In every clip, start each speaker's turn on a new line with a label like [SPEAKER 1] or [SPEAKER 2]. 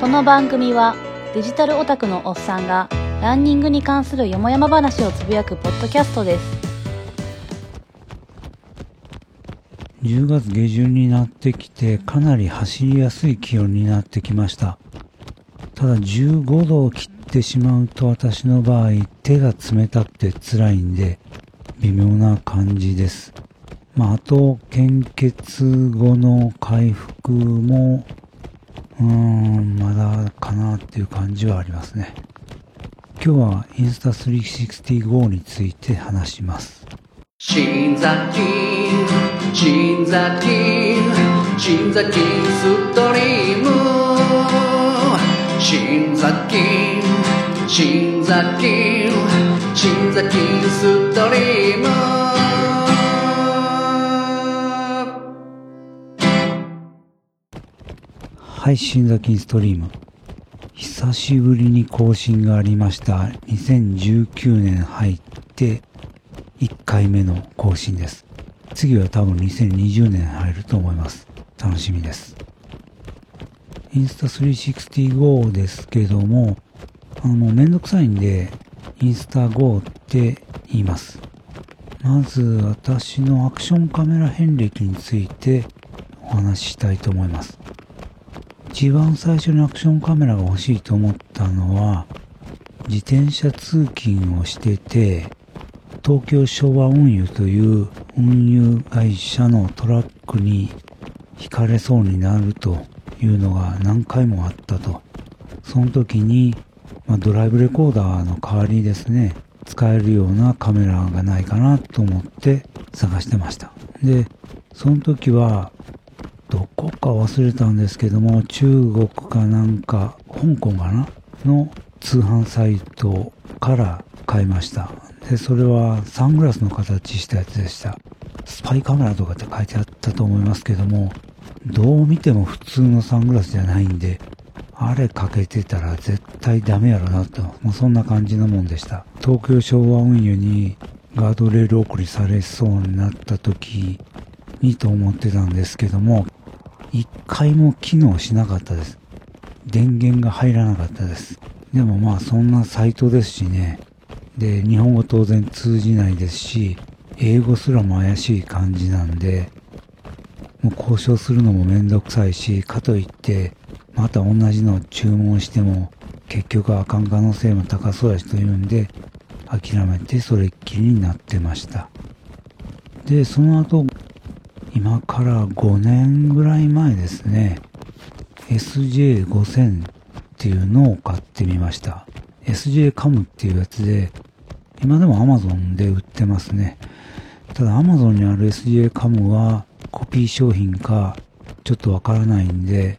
[SPEAKER 1] この番組はデジタルオタクのおっさんがランニングに関するよもやま話をつぶやくポッドキャストです。
[SPEAKER 2] 10月下旬になってきてかなり走りやすい気温になってきました。ただ15度を切ってしまうと私の場合手が冷たくて辛いんで微妙な感じです。まあ、あと献血後の回復もうーんまだかなっていう感じはありますね。今日はインスタ365について話します。
[SPEAKER 3] 新座金新座金新座金ストリーム。新座金新座金新座金ストリーム。
[SPEAKER 2] 配信座金ストリーム。久しぶりに更新がありました。2019年入って1回目の更新です。次は多分2020年入ると思います。楽しみです。インスタ365ですけどもあのもうめんどくさいんでインスタ GO って言います。まず私のアクションカメラ遍歴についてお話ししたいと思います。一番最初にアクションカメラが欲しいと思ったのは自転車通勤をしてて東京昭和運輸という運輸会社のトラックにひかれそうになるというのが何回もあったと。その時に、まあ、ドライブレコーダーの代わりにですね使えるようなカメラがないかなと思って探してました。でその時はどこか忘れたんですけども中国かなんか香港かな？の通販サイトから買いました。でそれはサングラスの形したやつでした。スパイカメラとかって書いてあったと思いますけどもどう見ても普通のサングラスじゃないんであれかけてたら絶対ダメやろなと。もうそんな感じのもんでした。東京昭和運輸にガードレール送りされそうになった時にと思ってたんですけども一回も機能しなかったです。電源が入らなかったです。でもまあそんなサイトですしね。で、日本語当然通じないですし、英語すらも怪しい感じなんで、もう交渉するのもめんどくさいし、かといって、また同じのを注文しても、結局あかん可能性も高そうやしというんで、諦めてそれっきりになってました。で、その後、今から5年ぐらい前ですね。SJ5000 っていうのを買ってみました。SJ カムっていうやつで今でも Amazon で売ってますね。ただ Amazon にある SJ カムはコピー商品かちょっとわからないんで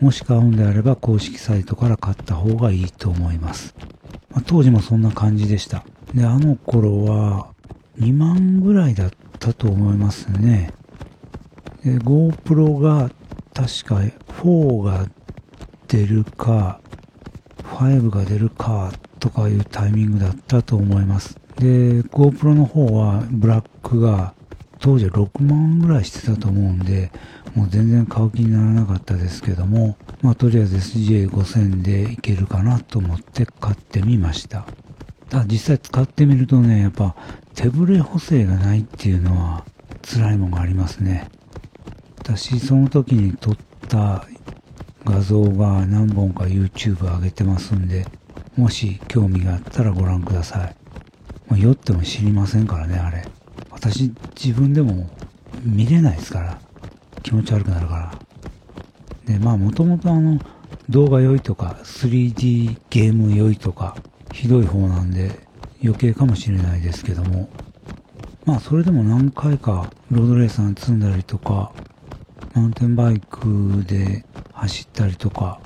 [SPEAKER 2] もし買うんであれば公式サイトから買った方がいいと思います、まあ、当時もそんな感じでした。であの頃は2万ぐらいだったと思いますね。で GoPro が確か4が出るか、5が出るかとかいうタイミングだったと思います。で、GoPro の方はブラックが当時は6万ぐらいしてたと思うんで、もう全然買う気にならなかったですけども、まあとりあえず SJ5000 でいけるかなと思って買ってみました。ただ実際使ってみるとね、やっぱ手ブレ補正がないっていうのは辛いものがありますね。私その時に撮った画像が何本か YouTube 上げてますんで、もし興味があったらご覧ください。もう酔っても知りませんからね、あれ。私自分でも見れないですから。気持ち悪くなるから。で、まあもともとあの動画良いとか 3D ゲーム良いとかひどい方なんで余計かもしれないですけども、まあそれでも何回かロードレーサーに積んだりとかマウンテンバイクで走ったりとか、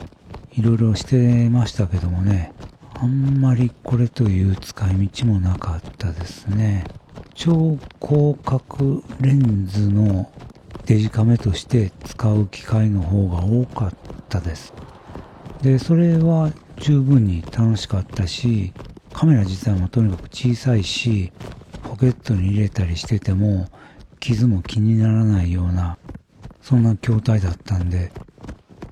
[SPEAKER 2] いろいろしてましたけどもね、あんまりこれという使い道もなかったですね。超広角レンズのデジカメとして使う機会の方が多かったです。で、それは十分に楽しかったし、カメラ自体もとにかく小さいし、ポケットに入れたりしてても傷も気にならないようなそんな筐体だったんで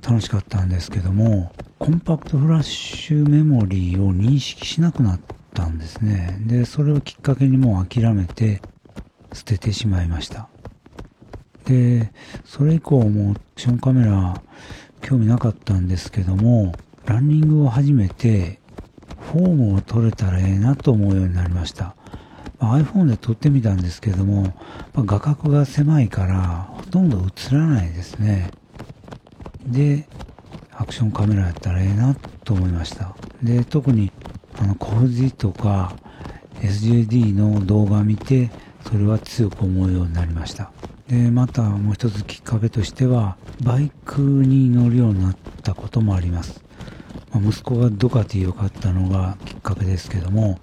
[SPEAKER 2] 楽しかったんですけどもコンパクトフラッシュメモリーを認識しなくなったんですね。で、それをきっかけにもう諦めて捨ててしまいました。で、それ以降もアクションカメラ興味なかったんですけども、ランニングを始めて、フォームを撮れたらええなと思うようになりました。iPhone で撮ってみたんですけども、ま、画角が狭いからほとんど映らないですね。で、アクションカメラやったらええなと思いました。で、特にあの、コージとか SJD の動画見て、それは強く思うようになりました。で、またもう一つきっかけとしては、バイクに乗るようになったこともあります。ま、息子がドカティを買ったのがきっかけですけども、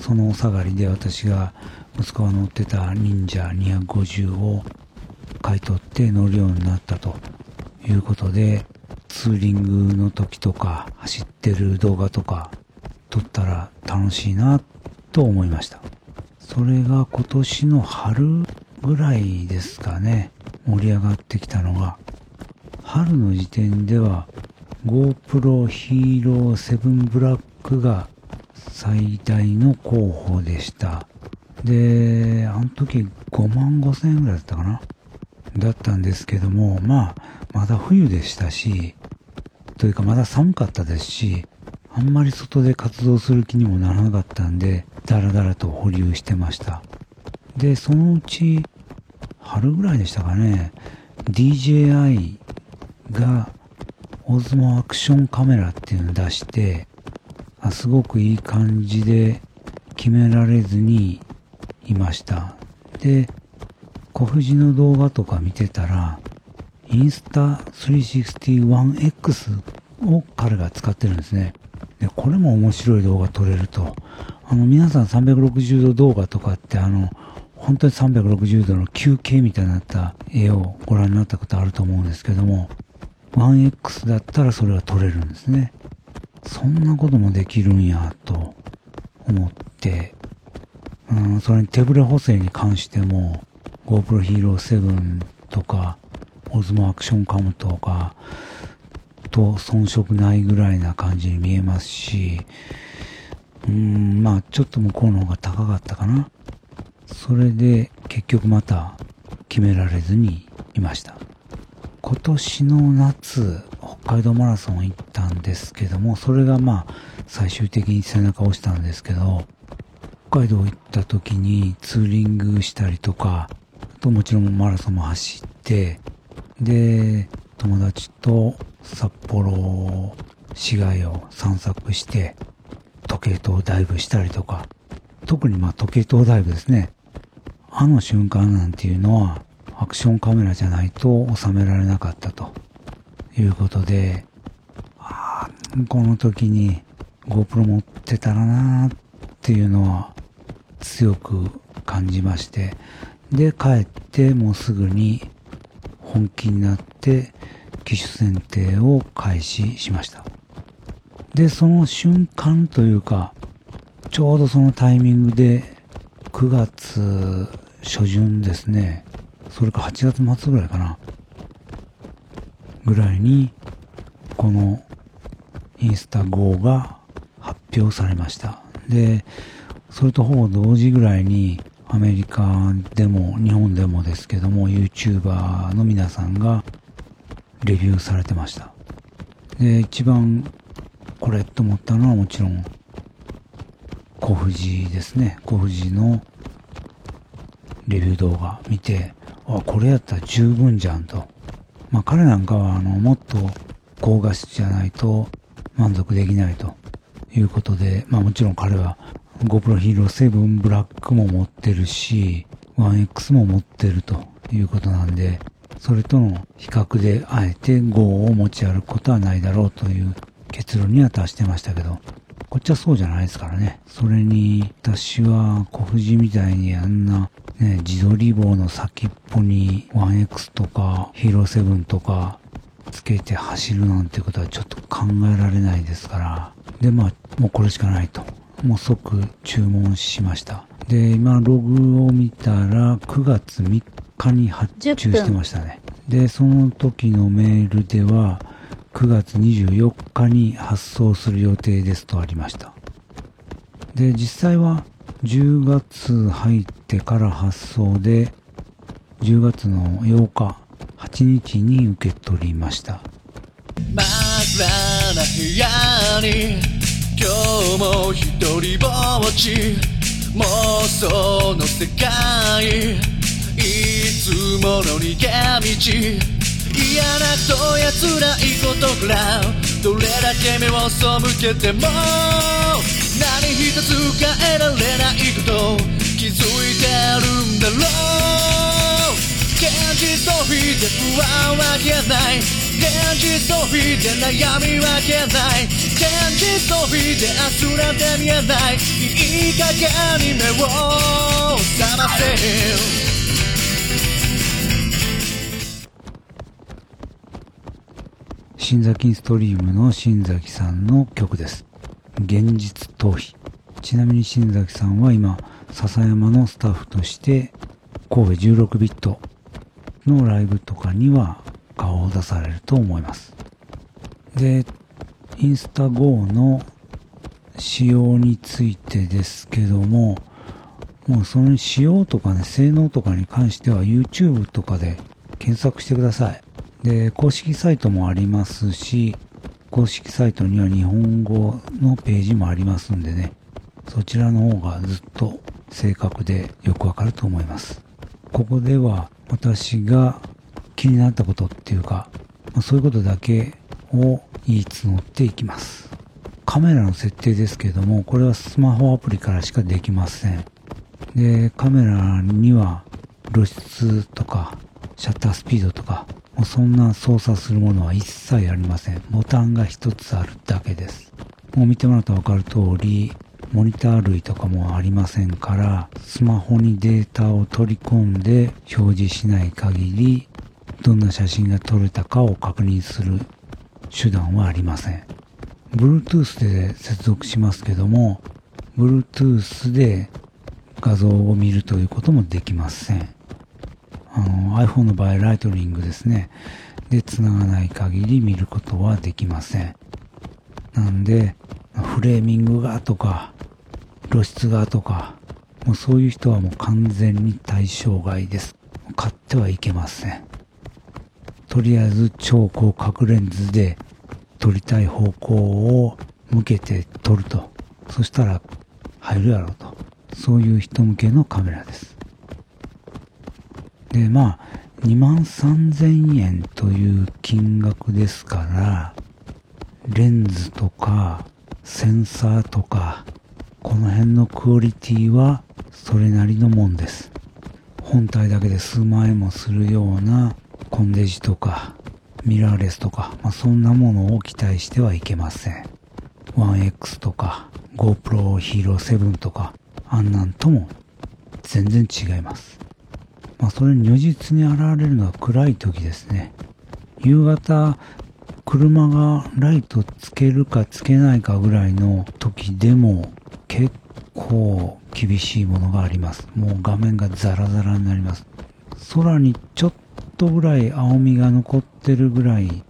[SPEAKER 2] そのお下がりで私が息子が乗ってた忍者250を買い取って乗るようになったということで、ツーリングの時とか走ってる動画とか撮ったら楽しいなと思いました。それが今年の春ぐらいですかね、盛り上がってきたのが、春の時点では GoPro Hero 7 Black が最大の候補でした。で、あの時5万5千円ぐらいだったかな？だったんですけども、まあ、まだ冬でしたし、というかまだ寒かったですし、あんまり外で活動する気にもならなかったんで、だらだらと保留してました。で、そのうち、春ぐらいでしたかね、DJI がオズモアクションカメラっていうのを出して、あすごくいい感じで決められずにいました。で、小藤の動画とか見てたら、インスタ 361X を彼が使ってるんですね。で、これも面白い動画撮れると。あの、皆さん360度動画とかってあの、本当に360度の休憩みたいになった絵をご覧になったことあると思うんですけども、1X だったらそれは撮れるんですね。そんなこともできるんや、と思って、うん、それに手ブレ補正に関しても、GoPro Hero 7とか、オズモアクションカムとか、と遜色ないぐらいな感じに見えますし、うーん、まあちょっと向こうの方が高かったかな。それで結局また決められずにいました。今年の夏、海道マラソン行ったんですけども、それがまあ、最終的に背中を押したんですけど、北海道行った時にツーリングしたりとか、あともちろんマラソンも走って、で、友達と札幌市街を散策して、時計塔ダイブしたりとか、特にまあ時計塔ダイブですね。あの瞬間なんていうのは、アクションカメラじゃないと収められなかったということで、あこの時に GoPro 持ってたらなーっていうのは強く感じまして、で、帰ってもうすぐに本気になって機種選定を開始しました。で、その瞬間というか、ちょうどそのタイミングで9月初旬ですね。それか8月末ぐらいかな。ぐらいに、このインスタ GO が発表されました。で、それとほぼ同時ぐらいにアメリカでも日本でもですけども YouTuber の皆さんがレビューされてました。で、一番これと思ったのはもちろん小藤ですね。小藤のレビュー動画見て、あ、これやったら十分じゃんと。まあ彼なんかはあの、もっと高画質じゃないと満足できないということで、まあもちろん彼は GoPro Hero 7 Black も持ってるし、1X も持ってるということなんで、それとの比較であえて Go を持ち歩くことはないだろうという結論には達してましたけど、こっちはそうじゃないですからね。それに、私は小藤みたいにあんなね、自撮り棒の先っぽに 1X とかヒーロー7とかつけて走るなんてことはちょっと考えられないですから。で、まあ、もうこれしかないと。もう即注文しました。で、今ログを見たら9月3日に発注してましたね。で、その時のメールでは、9月24日に発送する予定ですとありました。で、実際は10月入ってから発送で、10月の8日、8日に受け取りました。
[SPEAKER 4] 真っ暗な部屋に今日も一人ぼっち妄想の世界いつもの逃げ道嫌なことや辛いことからどれだけ目を背けても何一つ変えられないこと気づいてるんだろう。現実逃避で不安は消えない。現実逃避で悩みは消えない現実逃避で明日なんて見えない。いい加減に目を覚ませ
[SPEAKER 2] 新崎インストリームの新崎さんの曲です。現実逃避。ちなみに新崎さんは今、笹山のスタッフとして、神戸16ビットのライブとかには顔を出されると思います。で、インスタ GO の仕様についてですけども、もうその仕様とかね、性能とかに関しては YouTube とかで検索してください。で、公式サイトもありますし、公式サイトには日本語のページもありますんでね、そちらの方がずっと正確でよくわかると思います。ここでは私が気になったことっていうか、まそういうことだけを言い募っていきます。カメラの設定ですけれども、これはスマホアプリからしかできません。で、カメラには露出とか、シャッタースピードとか、もうそんな操作するものは一切ありません。ボタンが一つあるだけです。もう見てもらったらわかる通り、モニター類とかもありませんから、スマホにデータを取り込んで表示しない限り、どんな写真が撮れたかを確認する手段はありません。Bluetooth で接続しますけども、Bluetooth で画像を見るということもできません。あの iPhone の場合ライトニングですね。で、繋がない限り見ることはできません。なんで、フレーミングがとか、露出がとか、もうそういう人はもう完全に対象外です。買ってはいけません。とりあえず超広角レンズで撮りたい方向を向けて撮ると。そしたら入るやろうと。そういう人向けのカメラです。で、まあ、2万3000円という金額ですから、レンズとか、センサーとか、この辺のクオリティはそれなりのもんです。本体だけで数万円もするようなコンデジとか、ミラーレスとか、まあ、そんなものを期待してはいけません。1X とか、GoPro Hero 7とか、あんなんとも全然違います。まあ、それ如実に現れるのは暗い時ですね。夕方、車がライトつけるかつけないかぐらいの時でも結構厳しいものがあります。もう画面がザラザラになります。空にちょっとぐらい青みが残ってるぐらい、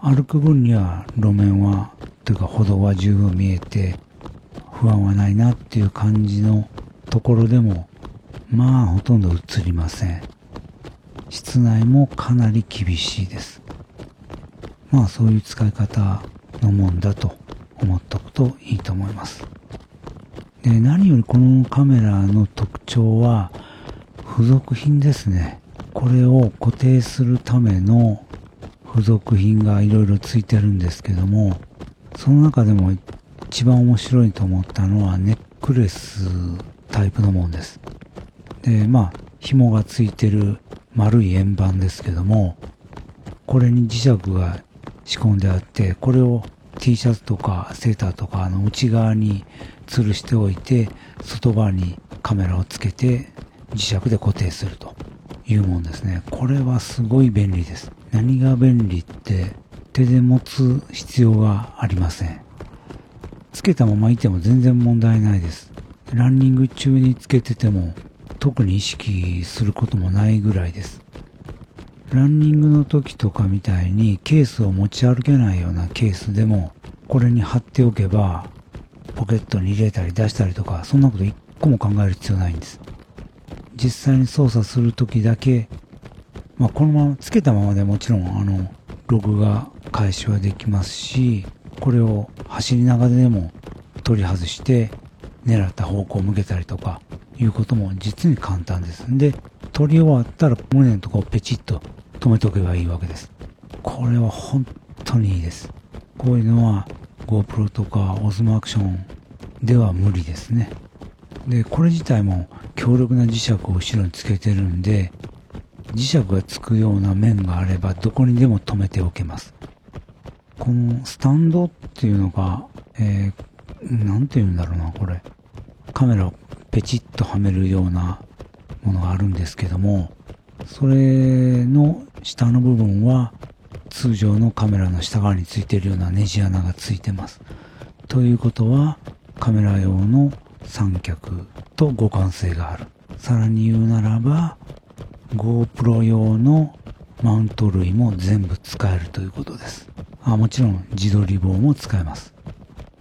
[SPEAKER 2] 歩く分には路面は、というか歩道は十分見えて、不安はないなっていう感じのところでも、まあほとんど映りません。室内もかなり厳しいです。まあそういう使い方のもんだと思っておくといいと思います。で、何よりこのカメラの特徴は付属品ですね。これを固定するための付属品がいろいろついてるんですけども、その中でも一番面白いと思ったのはネックレスタイプのもんです。で、まあ、紐がついてる丸い円盤ですけども、これに磁石が仕込んであって、これを T シャツとかセーターとかの内側に吊るしておいて、外側にカメラをつけて磁石で固定するというもんですね。これはすごい便利です。何が便利って手で持つ必要がありません。つけたままいても全然問題ないです。ランニング中につけてても特に意識することもないぐらいです。ランニングの時とかみたいにケースを持ち歩けないようなケースでも、これに貼っておけば、ポケットに入れたり出したりとか、そんなこと一個も考える必要ないんです。実際に操作する時だけ、まあ、このままつけたままでもちろん、あの、ログが開始はできますし、これを走りながらでも取り外して狙った方向を向けたりとかいうことも実に簡単です。で、取り終わったら胸のとこをペチッと止めておけばいいわけです。これは本当にいいです。こういうのは GoPro とか Osmo Action では無理ですね。で、これ自体も強力な磁石を後ろにつけてるんで、磁石がつくような面があればどこにでも止めておけます。このスタンドっていうのが、えー、なんて言うんだろうな、これ。カメラをペチッとはめるようなものがあるんですけども、それの下の部分は通常のカメラの下側についているようなネジ穴がついてます。ということはカメラ用の三脚と互換性がある。さらに言うならば GoPro 用のマウント類も全部使えるということです。あもちろん自撮り棒も使えます。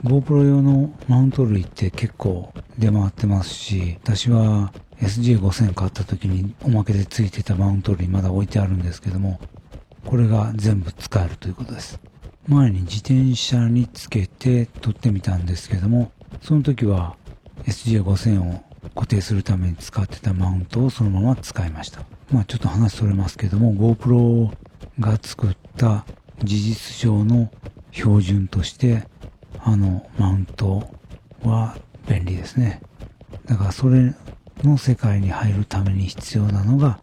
[SPEAKER 2] GoPro 用のマウント類って結構出回ってますし、私は SG5000 買った時におまけで付いてたマウント類まだ置いてあるんですけども、これが全部使えるということです。前に自転車につけて撮ってみたんですけども、その時は SG5000 を固定するために使ってたマウントをそのまま使いました。まあちょっと話それますけども、GoPro が作った事実上の標準として、あのマウントは便利ですね。だからそれの世界に入るために必要なのが、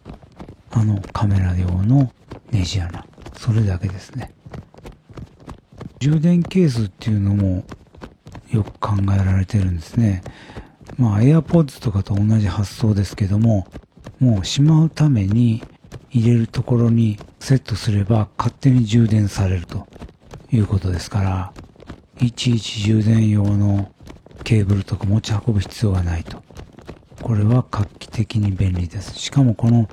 [SPEAKER 2] あのカメラ用のネジ穴。それだけですね。充電ケースっていうのもよく考えられてるんですね。まあ AirPods とかと同じ発想ですけども、もうしまうために入れるところにセットすれば勝手に充電されるということですから、いちいち充電用のケーブルとか持ち運ぶ必要がないと。これは画期的に便利です。しかもこの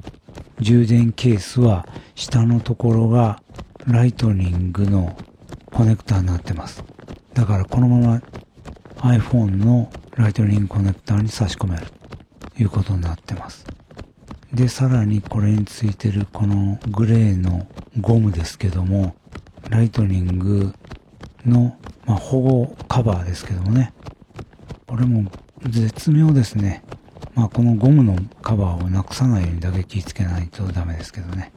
[SPEAKER 2] 充電ケースは下のところがライトニングのコネクターになってます。だからこのまま iPhone のライトニングコネクターに差し込めるということになってます。で、さらにこれについてるこのグレーのゴムですけども、ライトニングの、まあ、保護カバーですけどもね。これも絶妙ですね。まあ、このゴムのカバーをなくさないようにだけ気をつけないとダメですけどね。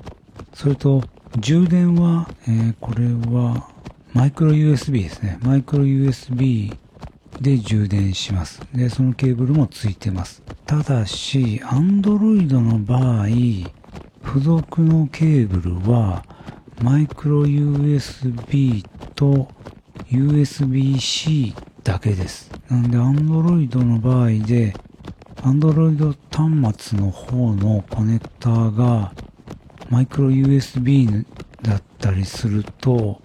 [SPEAKER 2] それと、充電は、えーこれは、マイクロ USB ですね。マイクロ USB で充電します。で、そのケーブルもついてます。ただし、Android の場合、付属のケーブルは、マイクロ USB と USB-C だけです。なんで、Android の場合で、Android 端末の方のコネクターが、マイクロ USB だったりすると、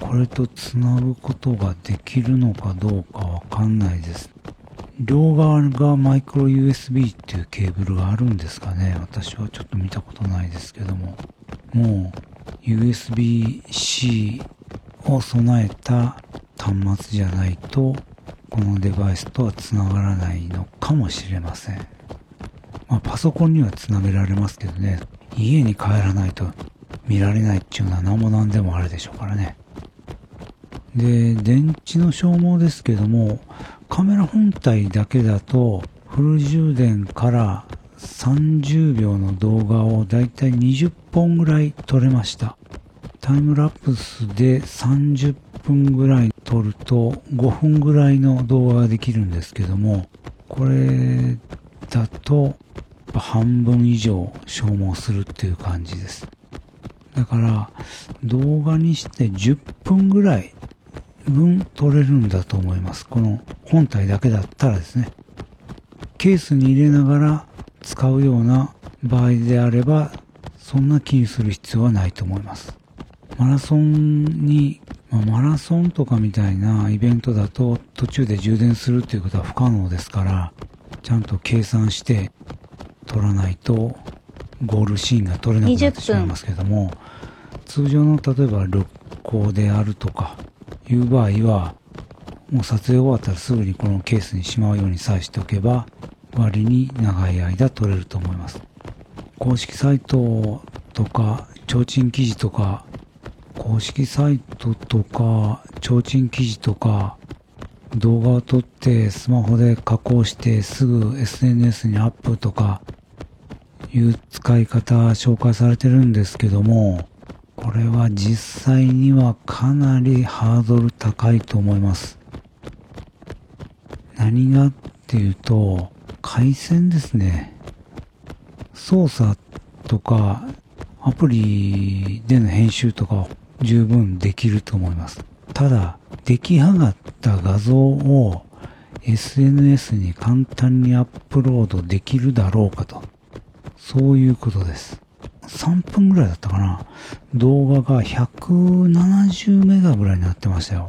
[SPEAKER 2] これとつなぐことができるのかどうかわかんないです。両側がマイクロ USB っていうケーブルがあるんですかね私はちょっと見たことないですけども。もう USB-C を備えた端末じゃないと、このデバイスとは繋がらないのかもしれません。まあパソコンには繋げられますけどね、家に帰らないと見られないっていうのは何も何でもあるでしょうからね。で、電池の消耗ですけども、カメラ本体だけだと、フル充電から30秒の動画をだいたい20本ぐらい撮れました。タイムラプスで30分ぐらい撮ると5分ぐらいの動画ができるんですけども、これだと半分以上消耗するっていう感じです。だから動画にして10分ぐらい分取れるんだと思います。この本体だけだったらですね。ケースに入れながら使うような場合であれば、そんな気にする必要はないと思います。マラソンに、まあマラソンとかみたいなイベントだと途中で充電するっていうことは不可能ですから、ちゃんと計算して取らないとゴールシーンが撮れなくなってしまいますけども、通常の例えば旅行であるとかいう場合は、もう撮影終わったらすぐにこのケースにしまうようにさえしておけば、割に長い間撮れると思います。公式サイトとか、提灯記事とか、公式サイトとか、提灯記事とか、動画を撮ってスマホで加工してすぐ SNS にアップとかいう使い方紹介されてるんですけども、これは実際にはかなりハードル高いと思います。何がっていうと、回線ですね。操作とか、アプリでの編集とか十分できると思います。ただ、出来上がった画像を SNS に簡単にアップロードできるだろうかと。そういうことです。3分ぐらいだったかな。動画が170メガぐらいになってましたよ。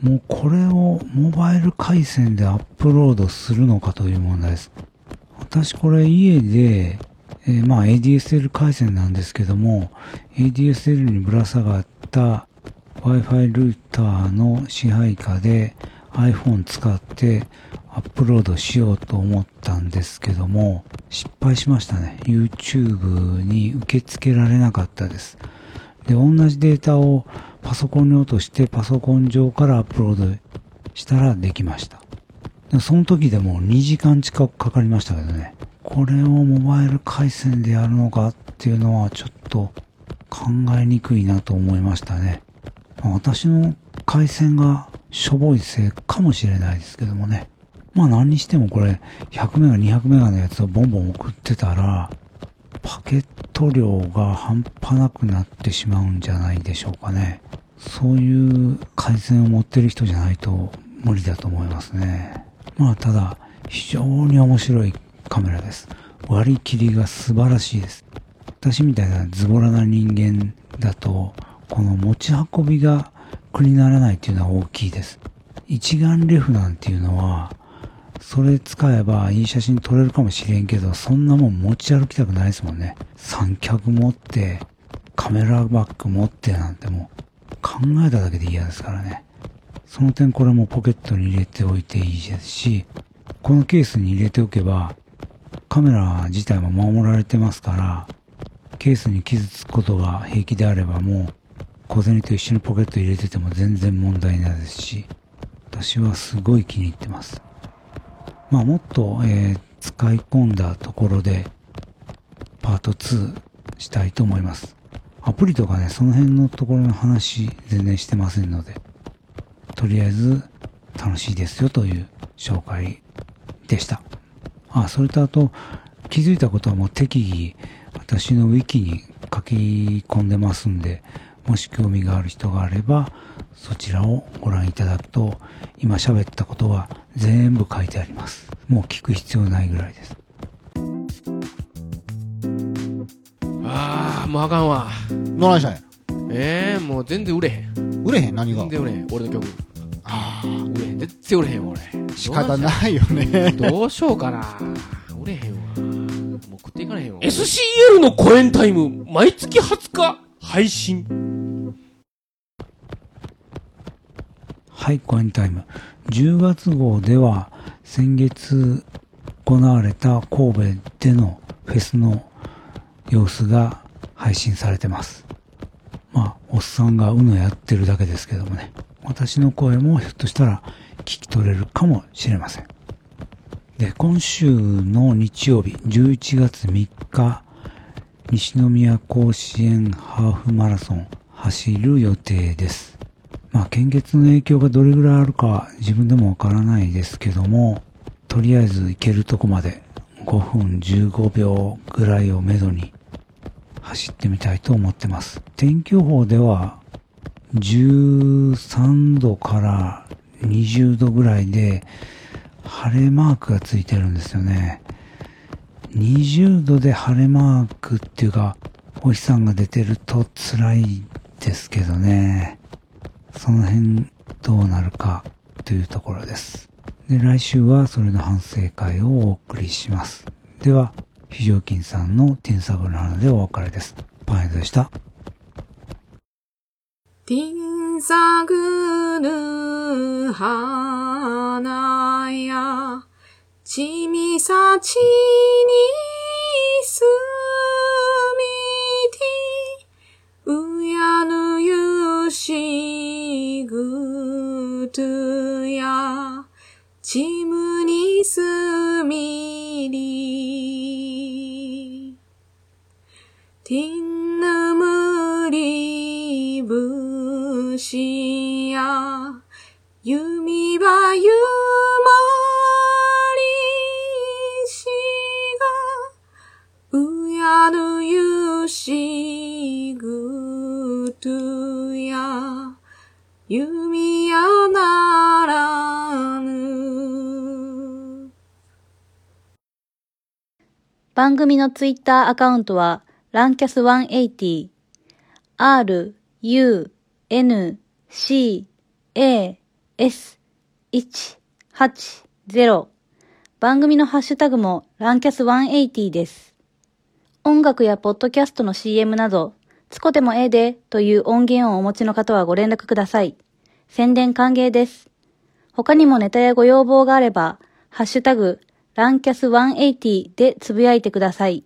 [SPEAKER 2] もうこれをモバイル回線でアップロードするのかという問題です。私これ家で、えーまあ ADSL 回線なんですけども、ADSL にぶら下がった Wi-Fi ルーターの支配下で iPhone 使ってアップロードしようと思ったんですけども、失敗しましたね。YouTube に受け付けられなかったです。で、同じデータをパソコンに落としてパソコン上からアップロードしたらできました。でその時でも2時間近くかかりましたけどね。これをモバイル回線でやるのかっていうのはちょっと考えにくいなと思いましたね。私の回線がしょぼいせいかもしれないですけどもね。まあ何にしてもこれ100メガ200メガのやつをボンボン送ってたらパケット量が半端なくなってしまうんじゃないでしょうかね。そういう回線を持ってる人じゃないと無理だと思いますね。まあただ非常に面白いカメラです。割り切りが素晴らしいです。私みたいなズボラな人間だと、この持ち運びが苦にならないっていうのは大きいです。一眼レフなんていうのは、それ使えばいい写真撮れるかもしれんけど、そんなもん持ち歩きたくないですもんね。三脚持って、カメラバッグ持ってなんてもう考えただけで嫌ですからね。その点これもポケットに入れておいていいですし、このケースに入れておけば、カメラ自体も守られてますから、ケースに傷つくことが平気であればもう、小銭と一緒にポケット入れてても全然問題ないですし、私はすごい気に入ってます。まあもっと、えー使い込んだところで、パート2したいと思います。アプリとかね、その辺のところの話全然してませんので、とりあえず楽しいですよという紹介でした。あ、それとあと、気づいたことはもう適宜私のウィキに書き込んでますんで、もし興味がある人があれば、そちらをご覧いただくと、今喋ったことは全部書いてあります。もう聞く必要ないぐらいです。
[SPEAKER 5] ああもうあかんわ。
[SPEAKER 6] どないしたんや
[SPEAKER 5] ええー、もう全然売れへん。
[SPEAKER 6] 売れへん？何が？
[SPEAKER 5] 全然売れへん。俺の曲。
[SPEAKER 6] あ
[SPEAKER 5] 売れへん。全然売れへんわ俺。
[SPEAKER 6] あ、仕方ないよね。
[SPEAKER 5] どうしようかな。売れへんわっていかれへんわ
[SPEAKER 7] SCL の公演タイム、毎月20日配信。
[SPEAKER 2] はい、コエンタイム。10月号では、先月行われた神戸でのフェスの様子が配信されてます。まあ、おっさんがうのやってるだけですけどもね。私の声もひょっとしたら聞き取れるかもしれません。で、今週の日曜日、11月3日、西宮甲子園ハーフマラソン走る予定です。まあ、献血の影響がどれぐらいあるか自分でもわからないですけども、とりあえず行けるとこまで5分15秒ぐらいをめどに走ってみたいと思ってます。天気予報では13度から20度ぐらいで晴れマークがついてるんですよね。20度で晴れマークっていうか、お日さんが出てると辛いですけどね。その辺どうなるかというところです。で、来週はそれの反省会をお送りします。では、非常勤さんの添削のでお別れです。パンエイトでした。
[SPEAKER 8] ティンサグヌ花や、ちみさちにすみて、うやぬゆしぐとや、ちむにすみり。ブシや、弓はゆまりしが、うやぬゆしぐとや、弓やならぬ。
[SPEAKER 1] 番組のツイッターアカウントは、ランキャス180、r, u, n, c, a, s, 180番組のハッシュタグもランキャス180です。音楽やポッドキャストの CM など、つこてもええでという音源をお持ちの方はご連絡ください。宣伝歓迎です。他にもネタやご要望があれば、ハッシュタグ、ランキャス180でつぶやいてください。